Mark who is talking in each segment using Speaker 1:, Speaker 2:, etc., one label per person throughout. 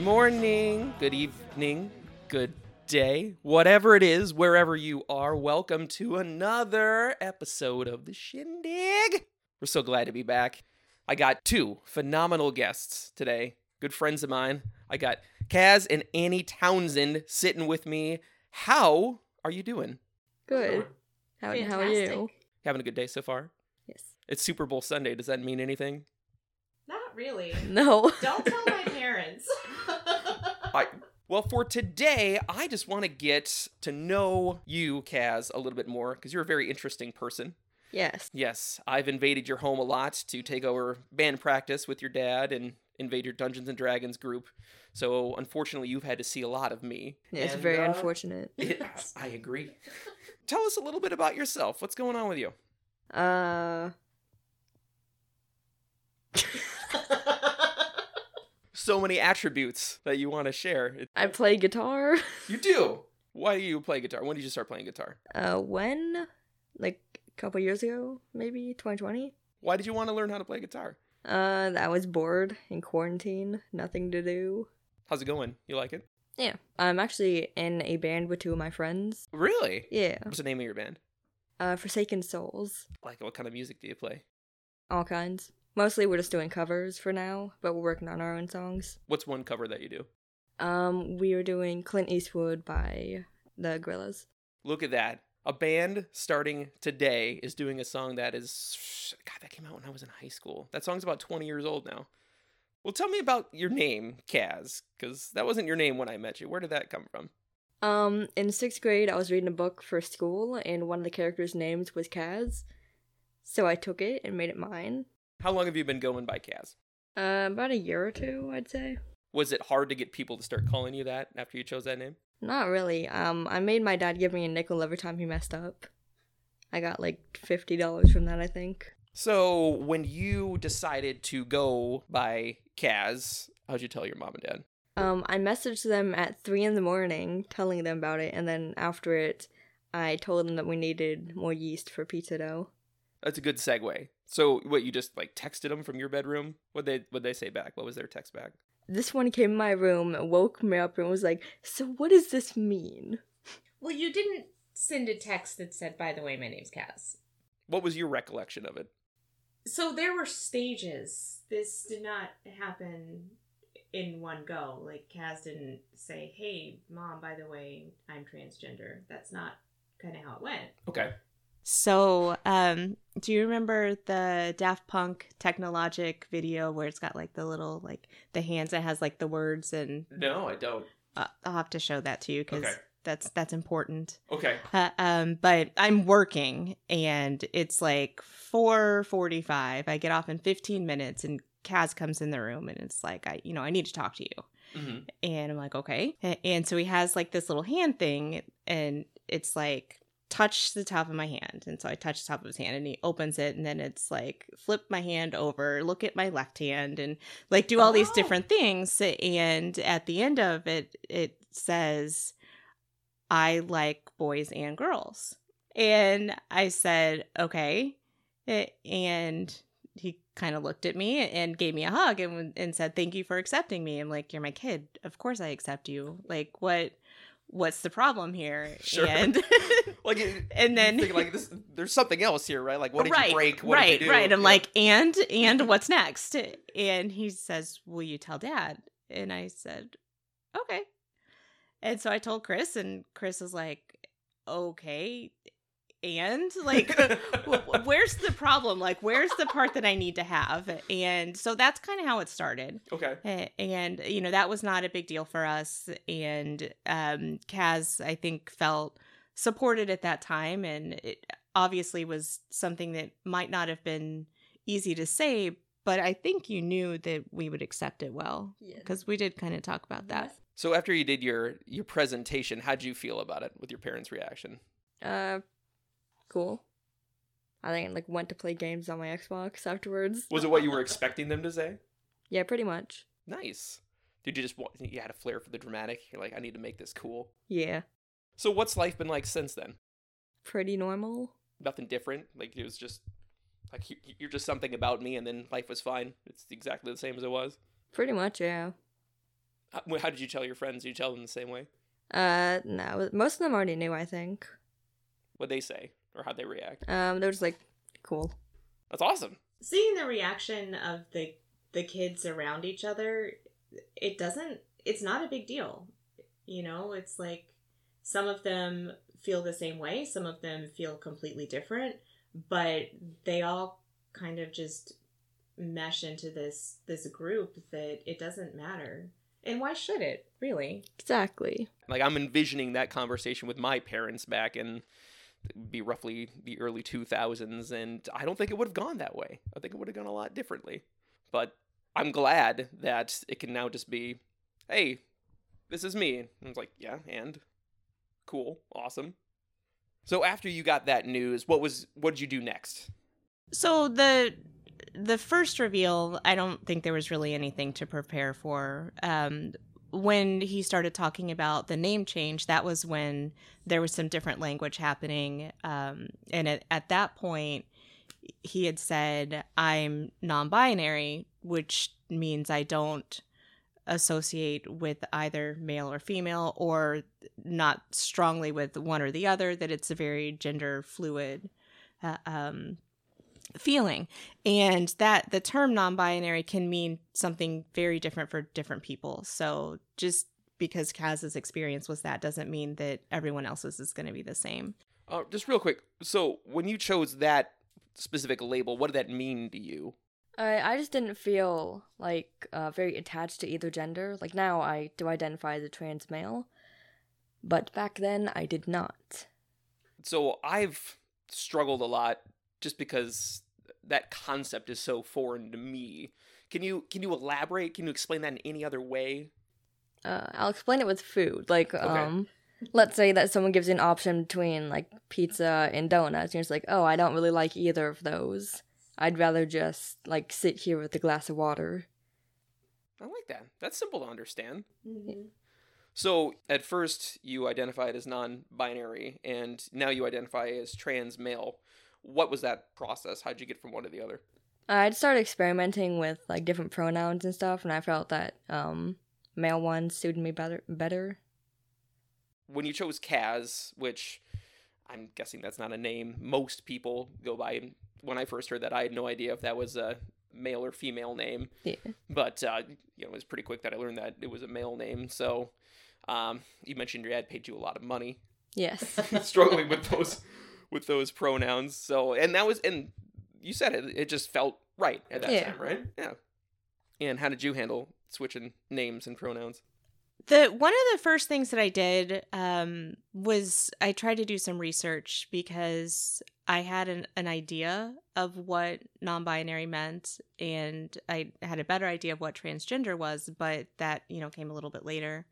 Speaker 1: Good morning, good evening, good day, whatever it is, wherever you are. Welcome to another episode of The Shindig. We're so glad to be back. I got two phenomenal guests today, good friends of mine. I got Kaz and Aynie Townsend sitting with me. How are you doing?
Speaker 2: Good. How, how are you?
Speaker 1: Having a good day so far?
Speaker 2: Yes.
Speaker 1: It's Super Bowl Sunday. Does that mean anything?
Speaker 3: Not really.
Speaker 2: No.
Speaker 3: Don't tell my parents.
Speaker 1: I, well, for today, I just want to get to know you, Kaz, a little bit more because you're a very interesting person.
Speaker 2: yes.
Speaker 1: Yes, I've invaded your home a lot to take over band practice with your dad and invade your Dungeons and Dragons group. So, unfortunately, you've had to see a lot of me.
Speaker 2: Yeah, it's
Speaker 1: And,
Speaker 2: very
Speaker 1: uh,
Speaker 2: unfortunate.
Speaker 1: it- I agree. Tell us a little bit about yourself. What's going on with you?
Speaker 2: Uh,
Speaker 1: So many attributes that you want to share.
Speaker 2: I play guitar.
Speaker 1: you do. Why do you play guitar? When did you start playing guitar?
Speaker 2: Uh, when? Like a couple years ago, maybe 2020.
Speaker 1: Why did you want to learn how to play guitar?
Speaker 2: Uh, I was bored in quarantine, nothing to do.
Speaker 1: How's it going? You like it?
Speaker 2: Yeah. I'm actually in a band with two of my friends.
Speaker 1: Really?
Speaker 2: Yeah.
Speaker 1: What's the name of your band?
Speaker 2: Uh, Forsaken Souls.
Speaker 1: Like, what kind of music do you play?
Speaker 2: All kinds. Mostly we're just doing covers for now, but we're working on our own songs.
Speaker 1: What's one cover that you do?
Speaker 2: Um, we are doing Clint Eastwood by the Gorillaz.
Speaker 1: Look at that. A band starting today is doing a song that is. God, that came out when I was in high school. That song's about 20 years old now. Well, tell me about your name, Kaz, because that wasn't your name when I met you. Where did that come from?
Speaker 2: Um, in sixth grade, I was reading a book for school, and one of the characters' names was Kaz. So I took it and made it mine.
Speaker 1: How long have you been going by Kaz?
Speaker 2: Uh, about a year or two, I'd say.
Speaker 1: Was it hard to get people to start calling you that after you chose that name?
Speaker 2: Not really. Um, I made my dad give me a nickel every time he messed up. I got like fifty dollars from that, I think.
Speaker 1: So, when you decided to go by Kaz, how'd you tell your mom and dad?
Speaker 2: Um, I messaged them at three in the morning, telling them about it, and then after it, I told them that we needed more yeast for pizza dough.
Speaker 1: That's a good segue. So, what you just like texted them from your bedroom? What they what they say back? What was their text back?
Speaker 2: This one came in my room, woke me up, and was like, "So what does this mean?"
Speaker 3: well, you didn't send a text that said, by the way, my name's Kaz.
Speaker 1: What was your recollection of it?
Speaker 3: So there were stages. This did not happen in one go. Like, Kaz didn't say, hey, mom, by the way, I'm transgender. That's not kind of how it went.
Speaker 1: Okay.
Speaker 4: So, um, do you remember the Daft Punk Technologic video where it's got like the little like the hands that has like the words and
Speaker 1: No, I don't.
Speaker 4: uh, I'll have to show that to you because
Speaker 1: Okay.
Speaker 4: that's that's important.
Speaker 1: Okay.
Speaker 4: Uh, um, but I'm working and it's like 4:45. I get off in 15 minutes and Kaz comes in the room and it's like I you know I need to talk to you.
Speaker 1: hmm
Speaker 4: And I'm like, okay. And so he has like this little hand thing, and it's like, touch the top of my hand. And so I touch the top of his hand, and he opens it, and then it's like, flip my hand over, look at my left hand, and like do all these
Speaker 3: Oh.
Speaker 4: different things. And at the end of it, it says, I like boys and girls. And I said, okay. And he kind of looked at me and gave me a hug and and said thank you for accepting me i'm like you're my kid of course i accept you like what what's the problem here
Speaker 1: Sure.
Speaker 4: and
Speaker 1: Like,
Speaker 4: And then-
Speaker 1: think, like this, there's something else here, right? Like, what did
Speaker 4: right,
Speaker 1: you break? What
Speaker 4: right
Speaker 1: did you do?
Speaker 4: right i'm
Speaker 1: Yeah.
Speaker 4: like and and what's next and he says will you tell dad and i said okay and so i told chris and chris was like okay and like w- w- where's the problem? Like where's the part that i need to have? And so that's kind of how it started.
Speaker 1: Okay.
Speaker 4: And you know that was not a big deal for us. And um kaz i think felt supported at that time. And it obviously was something that might not have been easy to say but i think you knew that we would accept it well
Speaker 2: Yeah.
Speaker 4: because we did kind of talk about that.
Speaker 1: So after you did your your presentation, how'd you feel about it with your parents' reaction?
Speaker 2: Uh, cool. I think I like went to play games on my Xbox afterwards.
Speaker 1: Was it what you were expecting them to say?
Speaker 2: Yeah, pretty much.
Speaker 1: Nice. Did you just want, you had a flair for the dramatic? You're like, I need to make this cool.
Speaker 2: Yeah,
Speaker 1: So what's life been like since then?
Speaker 2: pretty normal.
Speaker 1: Nothing different. Like it was just like you- you're just something about me, and then life was fine. It's exactly the same as it was.
Speaker 2: Pretty much, yeah.
Speaker 1: How, how did you tell your friends? Did you tell them the same way?
Speaker 2: Uh, no, most of them already knew. I think.
Speaker 1: What they say or how they react?
Speaker 2: Um, they're just like, cool.
Speaker 1: That's awesome.
Speaker 3: Seeing the reaction of the the kids around each other, it doesn't. It's not a big deal. You know, it's like some of them feel the same way, some of them feel completely different, but they all kind of just mesh into this this group that it doesn't matter. And why should it, really?
Speaker 2: Exactly.
Speaker 1: Like I'm envisioning that conversation with my parents back in it'd be roughly the early 2000s and I don't think it would have gone that way. I think it would have gone a lot differently. But I'm glad that it can now just be, "Hey, this is me." And I was like, "Yeah, and cool, awesome." So after you got that news, what was what did you do next?
Speaker 4: So the the first reveal, I don't think there was really anything to prepare for. Um, when he started talking about the name change, that was when there was some different language happening, um, and at, at that point, he had said, "I'm non-binary," which means I don't associate with either male or female, or not strongly with one or the other. That it's a very gender fluid. Uh, um, feeling and that the term non-binary can mean something very different for different people so just because kaz's experience was that doesn't mean that everyone else's is going to be the same
Speaker 1: Uh, just real quick. So when you chose that specific label, what did that mean to you?
Speaker 2: I I just didn't feel like uh, very attached to either gender. Like now, I do identify as a trans male, but back then I did not.
Speaker 1: So I've struggled a lot just because that concept is so foreign to me. Can you can you elaborate? Can you explain that in any other way?
Speaker 2: Uh, I'll explain it with food. Like, um, let's say that someone gives you an option between like pizza and donuts, and you're just like, oh, I don't really like either of those. I'd rather just like sit here with a glass of water.
Speaker 1: I like that. That's simple to understand.
Speaker 3: Mm-hmm.
Speaker 1: So at first you identified as non-binary, and now you identify as trans male. What was that process? How'd you get from one to the other?
Speaker 2: I'd started experimenting with like different pronouns and stuff, and I felt that um, male ones suited me better. Better.
Speaker 1: When you chose Kaz, which I'm guessing that's not a name most people go by. When I first heard that, I had no idea if that was a male or female name.
Speaker 2: Yeah.
Speaker 1: but uh, you know, it was pretty quick that I learned that it was a male name. So, um, you mentioned your dad paid you a lot of money,
Speaker 2: Yes.
Speaker 1: struggling with those with those pronouns. So, and that was, and you said it, it just felt right at that
Speaker 2: Yeah.
Speaker 1: time, right? Yeah. And how did you handle switching names and pronouns?
Speaker 4: the one of the first things that i did um, was i tried to do some research because i had an, an idea of what non-binary meant and i had a better idea of what transgender was but that you know came a little bit later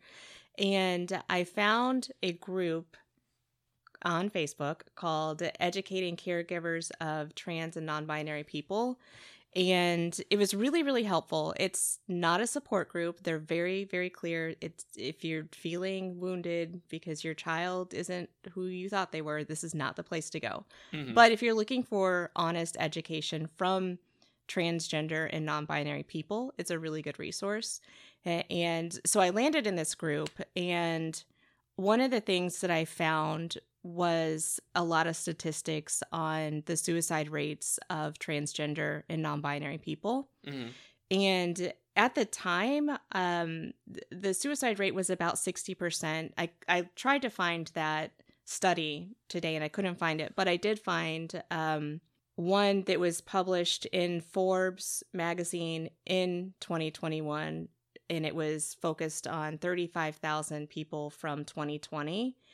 Speaker 4: and i found a group on facebook called educating caregivers of trans and non-binary people. And it was really really helpful. It's not a support group. They're very very clear. It's if you're feeling wounded because your child isn't who you thought they were this is not the place to go.
Speaker 1: Mhm.
Speaker 4: but if you're looking for honest education from transgender and non-binary people it's a really good resource. And so i landed in this group and one of the things that i found was a lot of statistics on the suicide rates of transgender and non-binary people.
Speaker 1: Mhm.
Speaker 4: and at the time um, th- the suicide rate was about 60% I, I tried to find that study today and i couldn't find it but i did find um, one that was published in forbes magazine in 2021 and it was focused on 35000 people from 2020 eh,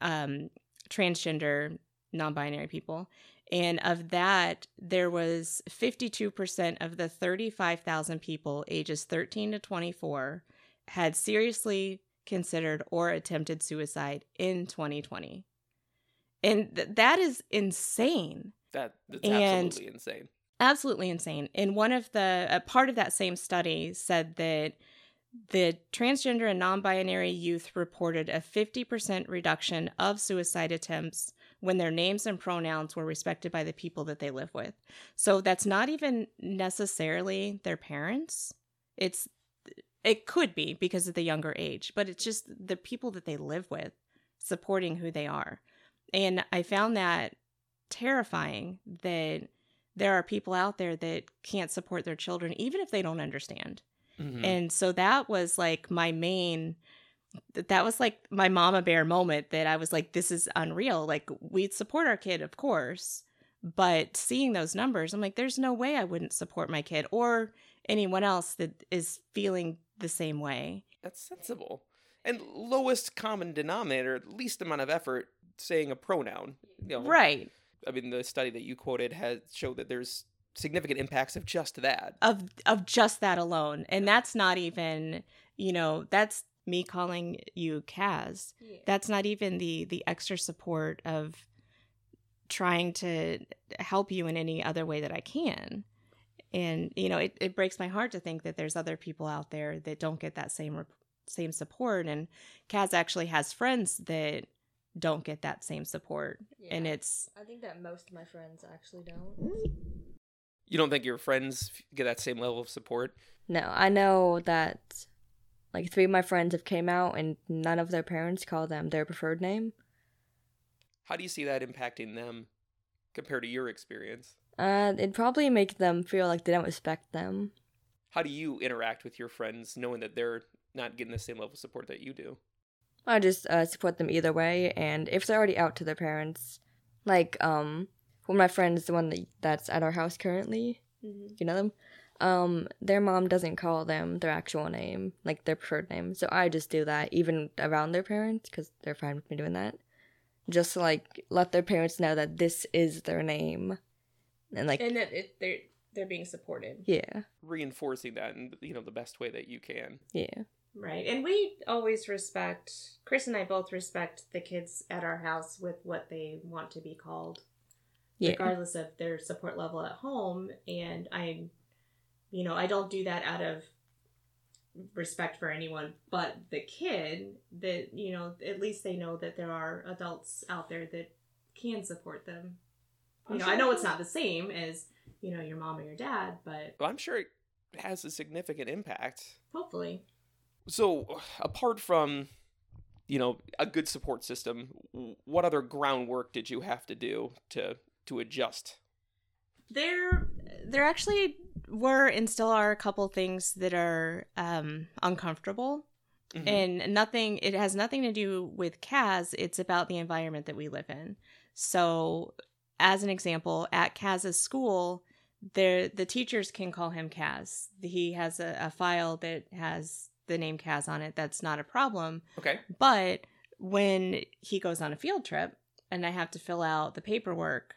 Speaker 4: um, transgender non-binary people and of that, there was 52% of the 35,000 people ages 13 to 24 had seriously considered or attempted suicide in 2020. And th- that is insane.
Speaker 1: That that's
Speaker 4: And-
Speaker 1: absolutely insane.
Speaker 4: Absolutely insane. And one of the, a part of that same study said that the transgender and non binary youth reported a 50% reduction of suicide attempts when their names and pronouns were respected by the people that they live with. So that's not even necessarily their parents. It's It could be because of the younger age, but it's just the people that they live with supporting who they are. And I found that terrifying that there are people out there that can't support their children, even if they don't understand.
Speaker 1: Mhm.
Speaker 4: And so that was like my main that was like my mama bear moment that I was like, this is unreal. Like we'd support our kid, of course, but seeing those numbers, I'm like, there's no way I wouldn't support my kid or anyone else that is feeling the same way.
Speaker 1: That's sensible. And lowest common denominator, least amount of effort saying a pronoun. You know,
Speaker 4: Right.
Speaker 1: I mean, the study that you quoted has showed that there's significant impacts of just that.
Speaker 4: Of of just that alone. And that's not even, you know, that's me calling you Kaz. that's not even the the extra support of trying to help you in any other way that I can. And you know, it, it breaks my heart to think that there's other people out there that don't get that same same support. And Kaz actually has friends that don't get that same support, and it's
Speaker 2: I think that most of my friends actually don't. Mm.
Speaker 1: You don't think your friends get that same level of support?
Speaker 2: No, I know that like three of my friends have came out and none of their parents call them their preferred name.
Speaker 1: How do you see that impacting them compared to your experience?
Speaker 2: Uh, it'd probably make them feel like they don't respect them.
Speaker 1: How do you interact with your friends knowing that they're not getting the same level of support that you do?
Speaker 2: I just uh, support them either way, and if they're already out to their parents, like um, one of my friends, the one that, that's at our house currently, you know them, um, their mom doesn't call them their actual name, like their preferred name. So I just do that even around their parents because they're fine with me doing that. Just to, like let their parents know that this is their name, and like
Speaker 4: and that it, they're they're being supported.
Speaker 2: yeah,
Speaker 1: Reinforcing that in you know the best way that you can.
Speaker 2: yeah,
Speaker 3: Right. And we always respect, Chris and I both respect the kids at our house with what they want to be called,
Speaker 2: yeah.
Speaker 3: regardless of their support level at home. And I'm, you know, I don't do that out of respect for anyone but the kid that, you know, at least they know that there are adults out there that can support them. You know, I know it's not the same as, you know, your mom or your dad, but
Speaker 1: But I'm sure it has a significant impact.
Speaker 3: hopefully.
Speaker 1: So, apart from you know a good support system, what other groundwork did you have to do to to adjust?
Speaker 4: There, there actually were and still are a couple things that are um, uncomfortable,
Speaker 1: Mhm.
Speaker 4: and nothing. It has nothing to do with Kaz. It's about the environment that we live in. So, as an example, at Kaz's school, there the teachers can call him Kaz. He has a, a file that has the name Kaz on it. That's not a problem.
Speaker 1: Okay.
Speaker 4: But when he goes on a field trip and I have to fill out the paperwork,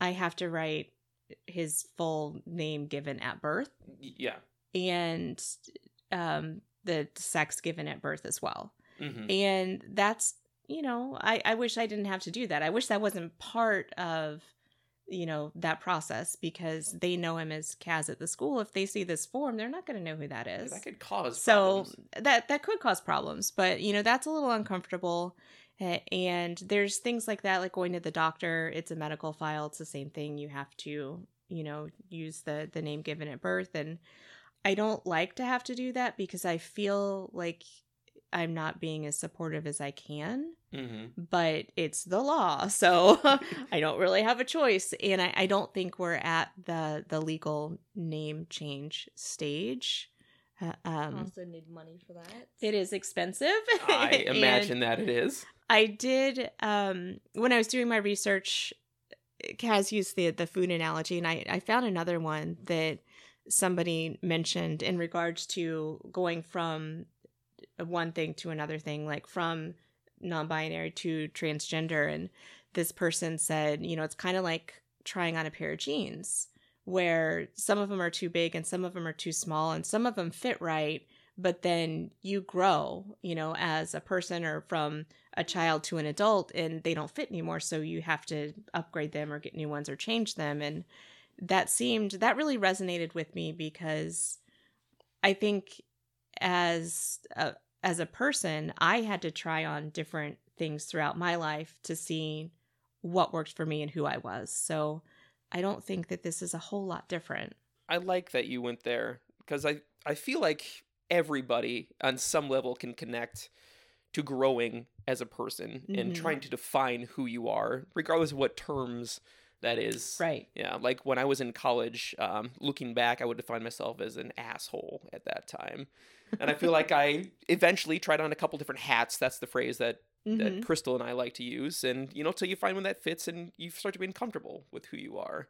Speaker 4: I have to write his full name given at birth
Speaker 1: Yeah.
Speaker 4: and um, the sex given at birth as well.
Speaker 1: hmm
Speaker 4: And that's, you know, I, I wish I didn't have to do that. I wish that wasn't part of, you know, that process because they know him as Kaz at the school. If they see this form, they're not going to know who that is
Speaker 1: That could cause
Speaker 4: so
Speaker 1: problems.
Speaker 4: that that could cause problems but you know that's a little uncomfortable and there's things like that like going to the doctor it's a medical file it's the same thing you have to you know use the the name given at birth and i don't like to have to do that because i feel like i'm not being as supportive as i can
Speaker 1: hmm
Speaker 4: but it's the law so i don't really have a choice and I, I don't think we're at the the legal name change stage uh, um,
Speaker 2: also need money for that.
Speaker 4: it is expensive.
Speaker 1: I
Speaker 4: And
Speaker 1: imagine that it is.
Speaker 4: I did um when I was doing my research Kaz used the the food analogy and I, I found another one that somebody mentioned in regards to going from one thing to another thing, like from non-binary to transgender and this person said, you know, it's kind of like trying on a pair of jeans where some of them are too big and some of them are too small and some of them fit right but then you grow you know as a person or from a child to an adult and they don't fit anymore so you have to upgrade them or get new ones or change them. And that seemed that really resonated with me because i think as a, as a person i had to try on different things throughout my life to see what worked for me and who i was. So i don't think that this is a whole lot different.
Speaker 1: I like that you went there because I I feel like everybody on some level can connect to growing as a person and
Speaker 4: Mhm.
Speaker 1: trying to define who you are, regardless of what terms that is.
Speaker 4: Right.
Speaker 1: Yeah, like when I was in college, um, looking back, I would define myself as an asshole at that time. And I feel like I eventually tried on a couple different hats. That's the phrase that,
Speaker 4: Mhm.
Speaker 1: that Crystal and I like to use. And, you know, till you find one that fits and you start to be comfortable with who you are.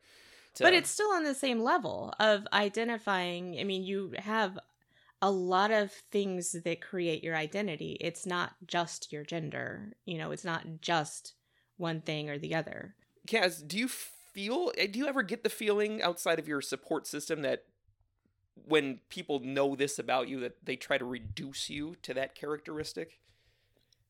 Speaker 4: But it's still on the same level of identifying. I mean, you have a lot of things that create your identity. It's not just your gender. You know, it's not just one thing or the other.
Speaker 1: Kaz, do you feel, eh, do you ever get the feeling outside of your support system that when people know this about you, that they try to reduce you to that characteristic?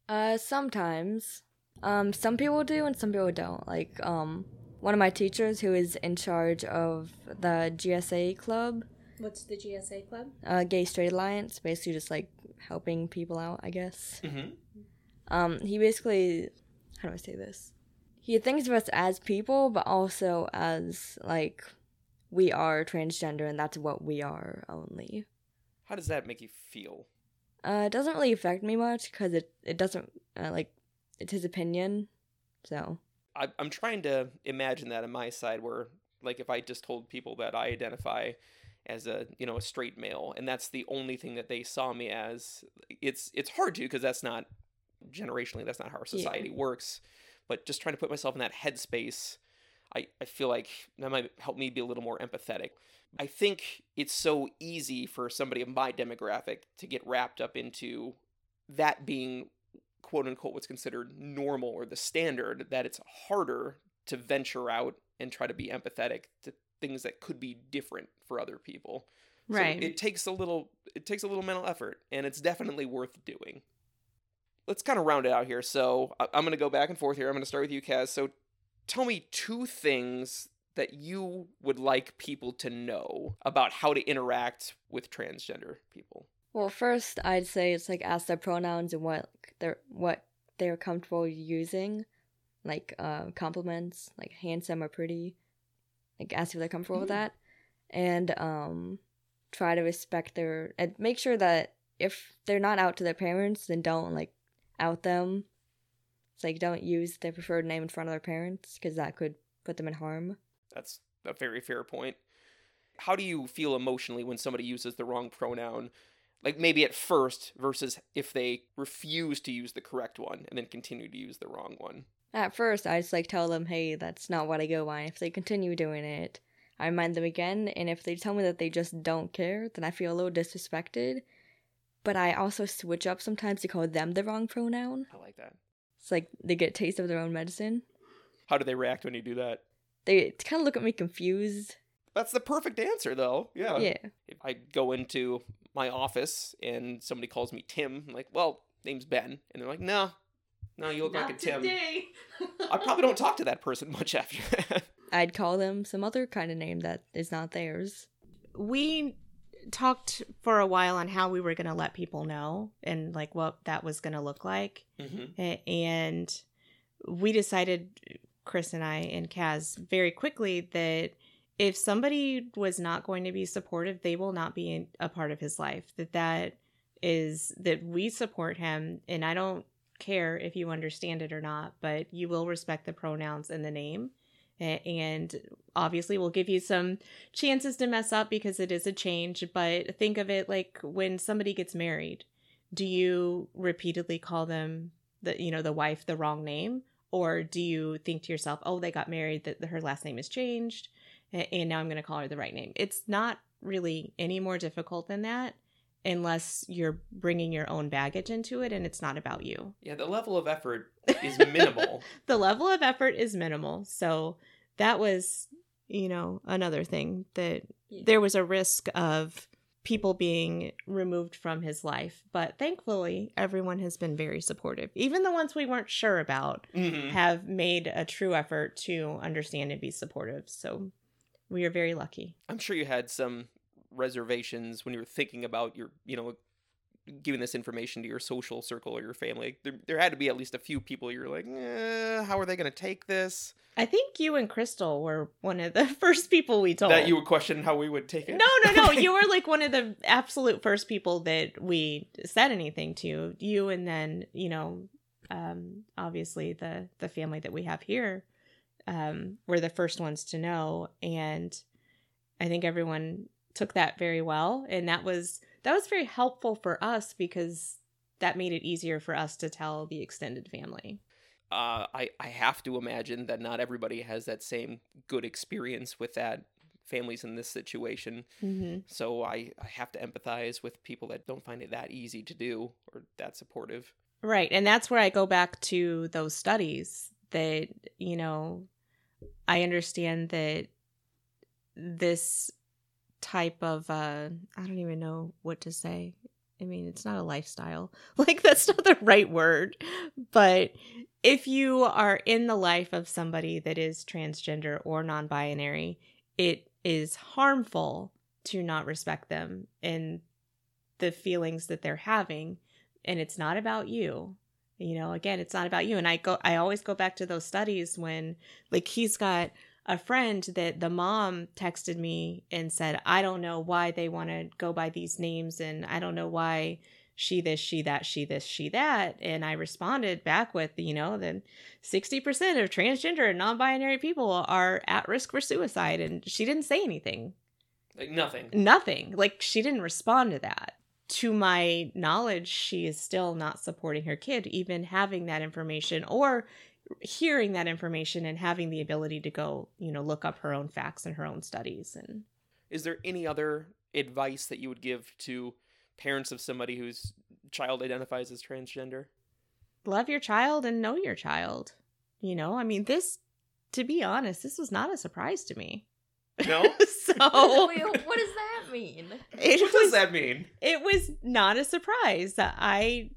Speaker 2: Uh, sometimes. Um, some people do and some people don't. Like, um, one of my teachers who is in charge of the GSA club,
Speaker 3: What's the GSA club?
Speaker 2: uh, Gay Straight Alliance, basically just like helping people out, I guess.
Speaker 1: Mm-hmm.
Speaker 2: Um, he basically, how do I say this? He thinks of us as people, but also as like we are transgender and that's what we are only.
Speaker 1: How does that make you feel?
Speaker 2: Uh, it doesn't really affect me much because it it doesn't uh, like it's his opinion, so
Speaker 1: I, I'm trying to imagine that on my side, where like if I just told people that I identify as a you know a straight male, and that's the only thing that they saw me as, it's it's hard to because that's not generationally that's not how our
Speaker 2: Yeah.
Speaker 1: society works. But just trying to put myself in that headspace, I I feel like that might help me be a little more empathetic. I think it's so easy for somebody of my demographic to get wrapped up into that being quote unquote what's considered normal or the standard that it's harder to venture out and try to be empathetic to things that could be different for other people. So
Speaker 4: Right.
Speaker 1: it takes a little it takes a little mental effort and it's definitely worth doing. Let's kind of round it out here. So I- I'm going to go back and forth here. I'm going to start with you, Kaz. So tell me two things that you would like people to know about how to interact with transgender people.
Speaker 2: Well, first I'd say it's like ask their pronouns and what they're what they're comfortable using, like uh, compliments, like handsome or pretty. Like ask if they're comfortable with that, and um, try to respect their and make sure that if they're not out to their parents, then don't like out them. It's like don't use their preferred name in front of their parents because that could put them in harm.
Speaker 1: That's a very fair point. How do you feel emotionally when somebody uses the wrong pronoun? Like maybe at first versus if they refuse to use the correct one and then continue to use the wrong one.
Speaker 2: At first, I just like tell them, hey, that's not what I go by. If they continue doing it, I remind them again. And if they tell me that they just don't care, then I feel a little disrespected. But I also switch up sometimes to call them the wrong pronoun.
Speaker 1: I like that.
Speaker 2: It's like they get a taste of their own medicine.
Speaker 1: How do they react when you do that?
Speaker 2: They kind of look at me confused.
Speaker 1: That's the perfect answer though. Yeah.
Speaker 2: Yeah.
Speaker 1: If I go into my office and somebody calls me Tim, I'm like, well, name's Ben. And they're like, no, no, you look like a
Speaker 3: Not
Speaker 1: Tim.
Speaker 3: today.
Speaker 1: I probably don't talk to that person much after that.
Speaker 2: I'd call them some other kind of name that is not theirs.
Speaker 4: we talked for a while on how we were going to let people know and like what that was going to look like
Speaker 1: mm-hmm.
Speaker 4: And we decided chris and i and kaz very quickly that if somebody was not going to be supportive they will not be a part of his life that that is that we support him and i don't care if you understand it or not but you will respect the pronouns and the name. And obviously we'll give you some chances to mess up because it is a change but think of it like when somebody gets married do you repeatedly call them the you know the wife the wrong name? Or do you think to yourself oh they got married that her last name has changed and now i'm going to call her the right name. It's not really any more difficult than that unless you're bringing your own baggage into it and it's not about you
Speaker 1: Yeah, the level of effort is minimal.
Speaker 4: the level of effort is minimal so that was you know another thing that
Speaker 3: Yeah.
Speaker 4: there was a risk of people being removed from his life but thankfully everyone has been very supportive even the ones we weren't sure about
Speaker 1: Mhm.
Speaker 4: have made a true effort to understand and be supportive so we are very lucky
Speaker 1: I'm sure you had some reservations when you were thinking about your, you know, giving this information to your social circle or your family, there, there had to be at least a few people you're like, eh, how are they going to take this?
Speaker 4: I think you and Crystal were one of the first people we told.
Speaker 1: That you would question how we would take it?
Speaker 4: No, no, no. you were like one of the absolute first people that we said anything to. You and then, you know, um, obviously the the family that we have here um, were the first ones to know, and I think everyone took that very well, and that was that was very helpful for us because that made it easier for us to tell the extended family
Speaker 1: uh, I I have to imagine that not everybody has that same good experience with that families in this situation.
Speaker 4: Mm-hmm.
Speaker 1: So I I have to empathize with people that don't find it that easy to do or that supportive.
Speaker 4: Right, and that's where I go back to those studies that you know I understand that this type of uh I don't even know what to say. I mean, it's not a lifestyle. Like that's not the right word. But if you are in the life of somebody that is transgender or non binary, it is harmful to not respect them and the feelings that they're having. And it's not about you. You know, again, it's not about you. And I go, I always go back to those studies when, like, he's got a friend that the mom texted me and said, I don't know why they want to go by these names and I don't know why she this, she that, she this, she that. And I responded back with, you know, then 60% of transgender and non binary people are at risk for suicide. And she didn't say anything.
Speaker 1: Like nothing.
Speaker 4: Nothing. Like she didn't respond to that. To my knowledge, she is still not supporting her kid, even having that information or hearing that information and having the ability to go, you know, look up her own facts and her own studies. And
Speaker 1: is there any other advice that you would give to parents of somebody whose child identifies as transgender?
Speaker 4: Love your child and know your child. You know, I mean, this, to be honest, this was not a surprise to me.
Speaker 1: No.
Speaker 4: so
Speaker 2: Wait, what does that mean?
Speaker 4: it
Speaker 1: what
Speaker 4: was,
Speaker 1: does that mean?
Speaker 4: It was not a surprise. I,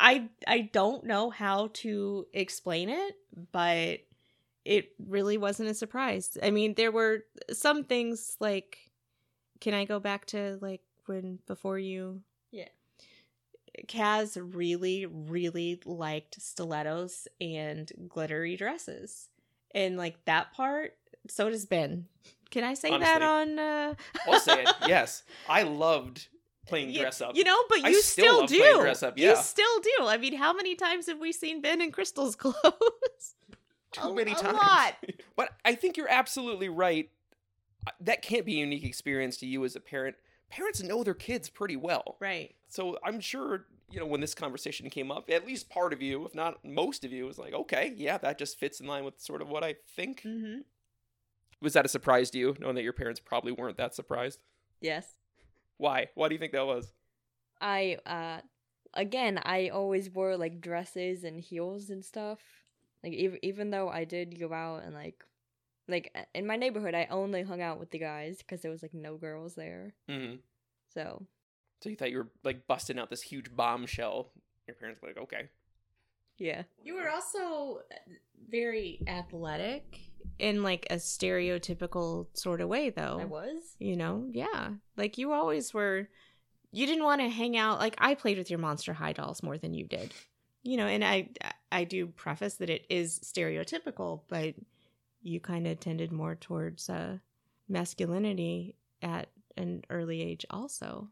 Speaker 4: I, I don't know how to explain it, but it really wasn't a surprise. I mean, there were some things like, can I go back to like when before you
Speaker 2: Yeah.
Speaker 4: Kaz really, really liked stilettos and glittery dresses. And like that part, so does Ben. Can I say that on uh
Speaker 1: I'll say it. Yes, I loved playing
Speaker 4: you-
Speaker 1: dress up.
Speaker 4: You know, but you
Speaker 1: still
Speaker 4: still,
Speaker 1: love playing
Speaker 4: do.
Speaker 1: dress up, Yeah.
Speaker 4: You still do. I mean, how many times have we seen Ben in Crystal's clothes?
Speaker 1: too
Speaker 4: a-
Speaker 1: many
Speaker 4: a
Speaker 1: times.
Speaker 4: lot.
Speaker 1: But I think you're absolutely right. Uh, That can't be a unique experience to you as a parent. Parents know their kids pretty well.
Speaker 4: right.
Speaker 1: So I'm sure, you know, when this conversation came up, at least part of you, if not most of you, was like, okay, yeah, that just fits in line with sort of what I think.
Speaker 4: Mm-hmm.
Speaker 1: Was that a surprise to you, knowing that your parents probably weren't that surprised?
Speaker 2: Yes.
Speaker 1: Why? Why do you think that was?
Speaker 2: I uh again, I always wore like dresses and heels and stuff. Like even even though I did go out and like like uh, in my neighborhood, I only hung out with the guys because there was like no girls there.
Speaker 1: hmm
Speaker 2: So
Speaker 1: So you thought you were like busting out this huge bombshell. Your parents were like, okay.
Speaker 2: yeah,
Speaker 4: You were also very athletic in like a stereotypical sort of way, though.
Speaker 2: I was.
Speaker 4: You know, yeah. Like you always were. You didn't want to hang out. Like I played with your Monster High dolls more than you did. You know, and I I do preface that it is stereotypical, but you kind of tended more towards uh, masculinity at an early age, also.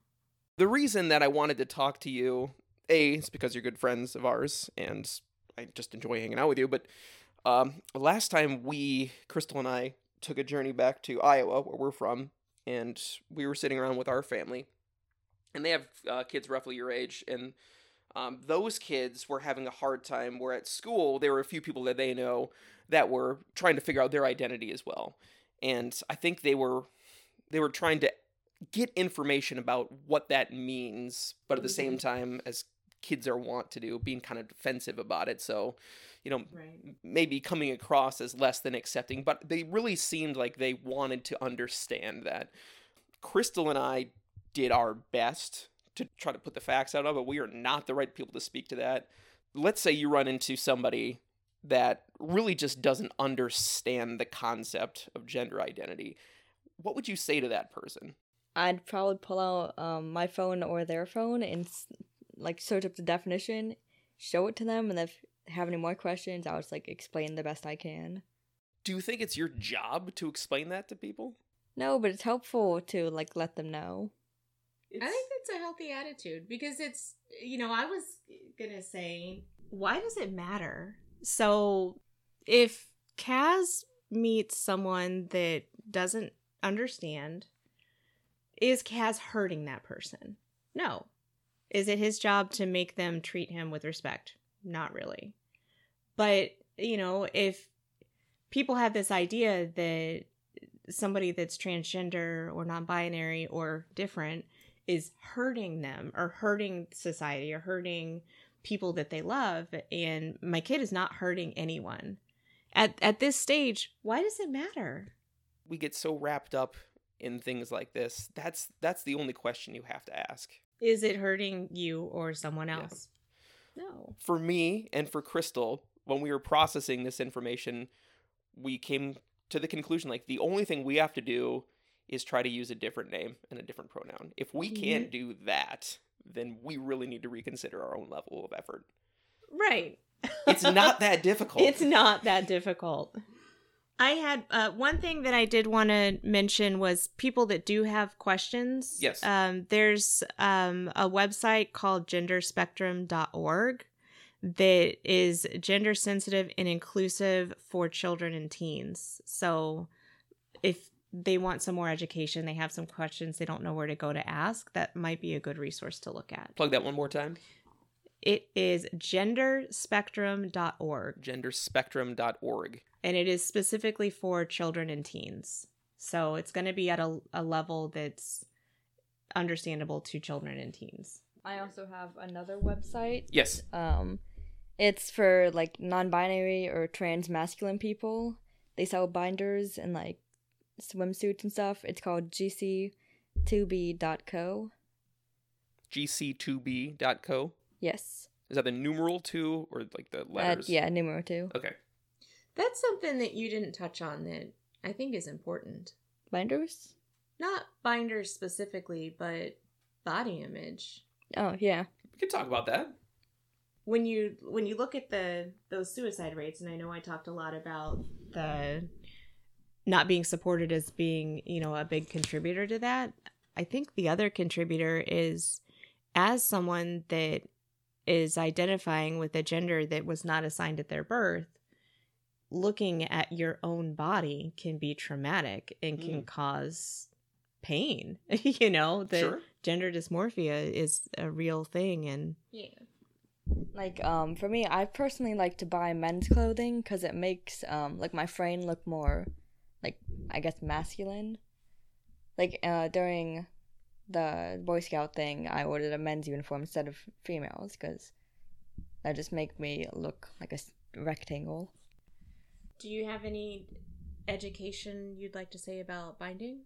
Speaker 1: The reason that I wanted to talk to you, A, is because you're good friends of ours, and I just enjoy hanging out with you. But um, last time we, Crystal and I, took a journey back to Iowa, where we're from, and we were sitting around with our family, and they have uh, kids roughly your age, and um, those kids were having a hard time. Where at school, there were a few people that they know that were trying to figure out their identity as well, and I think they were they were trying to get information about what that means, but at the same time, as kids are wont to do, being kind of defensive about it. So, you know,
Speaker 3: Right.
Speaker 1: maybe coming across as less than accepting, but they really seemed like they wanted to understand that. Crystal and I did our best to try to put the facts out of it. We are not the right people to speak to that. Let's say you run into somebody that really just doesn't understand the concept of gender identity. What would you say to that person?
Speaker 2: I'd probably pull out um my phone or their phone and like search up the definition, show it to them, and if have any more questions, I'll just like explain the best I can.
Speaker 1: Do you think it's your job to explain that to people?
Speaker 2: No, but it's helpful to like let them know.
Speaker 3: I think that's a healthy attitude because it's, you know, I was gonna say,
Speaker 4: why does it matter? So if Kaz meets someone that doesn't understand, is Kaz hurting that person? No. Is it his job to make them treat him with respect? Not really. But, you know, if people have this idea that somebody that's transgender or non binary or different is hurting them or hurting society or hurting people that they love and my kid is not hurting anyone at at this stage why does it matter
Speaker 1: We get so wrapped up in things like this. That's that's the only question you have to ask.
Speaker 4: is it hurting you or someone
Speaker 1: Yeah.
Speaker 4: else no
Speaker 1: For me and for Crystal, when we were processing this information, we came to the conclusion like the only thing we have to do is try to use a different name and a different pronoun. If we can't do that, then we really need to reconsider our own level of effort.
Speaker 4: right
Speaker 1: It's not that difficult.
Speaker 4: It's not that difficult. I had uh, one thing that I did want to mention was people that do have questions.
Speaker 1: Yes.
Speaker 4: Um, there's um, a website called genderspectrum.org that is gender sensitive and inclusive for children and teens. So if they want some more education, they have some questions, they don't know where to go to ask, that might be a good resource to look at.
Speaker 1: Plug that one more time.
Speaker 4: It is genderspectrum.org.
Speaker 1: Genderspectrum.org.
Speaker 4: and it is specifically for children and teens. So it's going to be at a, a level that's understandable to children and teens.
Speaker 2: I also have another website.
Speaker 1: Yes.
Speaker 2: Um, it's for like non-binary or trans masculine people. They sell binders and like swimsuits and stuff. It's called gc2b.co.
Speaker 1: gc2b.co.
Speaker 2: Yes.
Speaker 1: Is that the numeral 2 or like the
Speaker 2: Uh,
Speaker 1: letters?
Speaker 2: yeah, numeral two.
Speaker 1: Okay.
Speaker 3: that's something that you didn't touch on that I think is important.
Speaker 2: Binders?
Speaker 3: Not binders specifically, but body image.
Speaker 2: Oh yeah.
Speaker 1: We can talk about that.
Speaker 3: When you when you look at the those suicide rates and i know i talked a lot about
Speaker 4: The not being supported as being, you know, a big contributor to that. I think the other contributor is as someone that is identifying with a gender that was not assigned at their birth, looking at your own body can be traumatic and can mm. cause pain. you know, that
Speaker 1: Sure.
Speaker 4: gender dysmorphia is a real thing and
Speaker 3: yeah
Speaker 2: Like um for me, I personally like to buy men's clothing because it makes um like my frame look more like I guess masculine. Like uh during the Boy Scout thing, I ordered a men's uniform instead of females because that just make me look like a rectangle.
Speaker 3: do you have any education you'd like to say about binding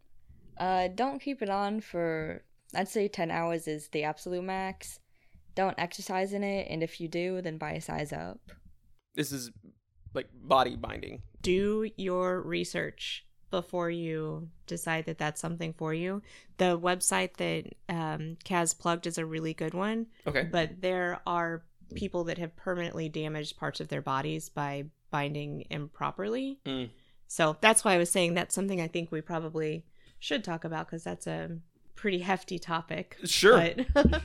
Speaker 2: Uh, don't keep it on for I'd say ten hours is the absolute max. Don't exercise in it, and if you do, then buy a size up.
Speaker 1: This is like body binding.
Speaker 4: do your research before you decide that that's something for you. The website that um, Kaz plugged is a really good one,
Speaker 1: Okay.
Speaker 4: but there are people that have permanently damaged parts of their bodies by binding improperly.
Speaker 1: Mm.
Speaker 4: So that's why I was saying that's something I think we probably should talk about because that's a pretty hefty topic.
Speaker 1: Sure.
Speaker 4: But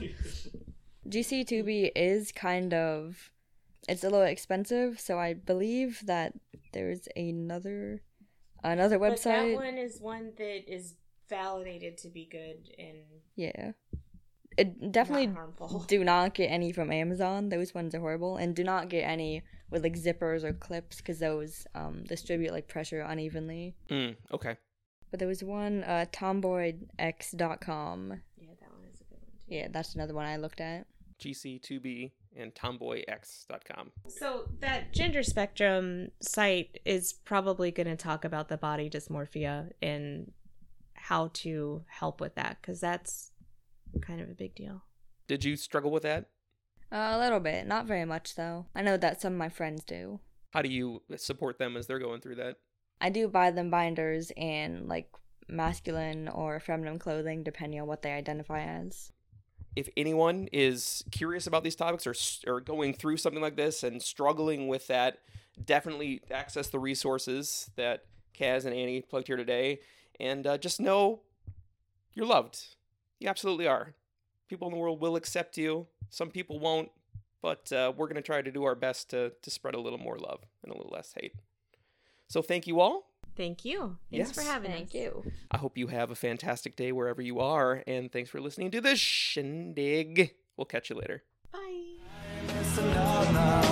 Speaker 2: GC2B is kind of it's a little expensive, so I believe that there's another another
Speaker 3: but that one is one that is validated to be good and
Speaker 2: Yeah. It definitely
Speaker 3: not harmful
Speaker 2: do not get any from Amazon. Those ones are horrible, and do not get any with like zippers or clips because those um distribute like pressure unevenly.
Speaker 1: Mm, okay.
Speaker 2: But there was one uh tomboyx.com.
Speaker 3: yeah that one is a good one too
Speaker 2: Yeah, that's another one I looked at.
Speaker 1: GC2B and tomboyx.com.
Speaker 4: So that gender spectrum site is probably going to talk about the body dysmorphia and how to help with that because that's kind of a big deal.
Speaker 1: Did you struggle with that?
Speaker 2: Uh, a little bit, not very much though. I know that some of my friends do.
Speaker 1: How do you support them as they're going through that?
Speaker 2: I do buy them binders and like masculine or feminine clothing depending on what they identify as.
Speaker 1: If anyone is curious about these topics or, or going through something like this and struggling with that, definitely access the resources that Kaz and Aynie plugged here today. And uh, just know you're loved. You absolutely are. People in the world will accept you, some people won't, but uh, we're going to try to do our best to, to spread a little more love and a little less hate. So thank you all.
Speaker 4: Thank you. Thanks
Speaker 1: Yes.
Speaker 4: for having me.
Speaker 2: Thank
Speaker 4: us.
Speaker 2: you.
Speaker 1: I hope you have a fantastic day wherever you are, and thanks for listening to the shindig. We'll catch you later.
Speaker 4: Bye.
Speaker 5: It's another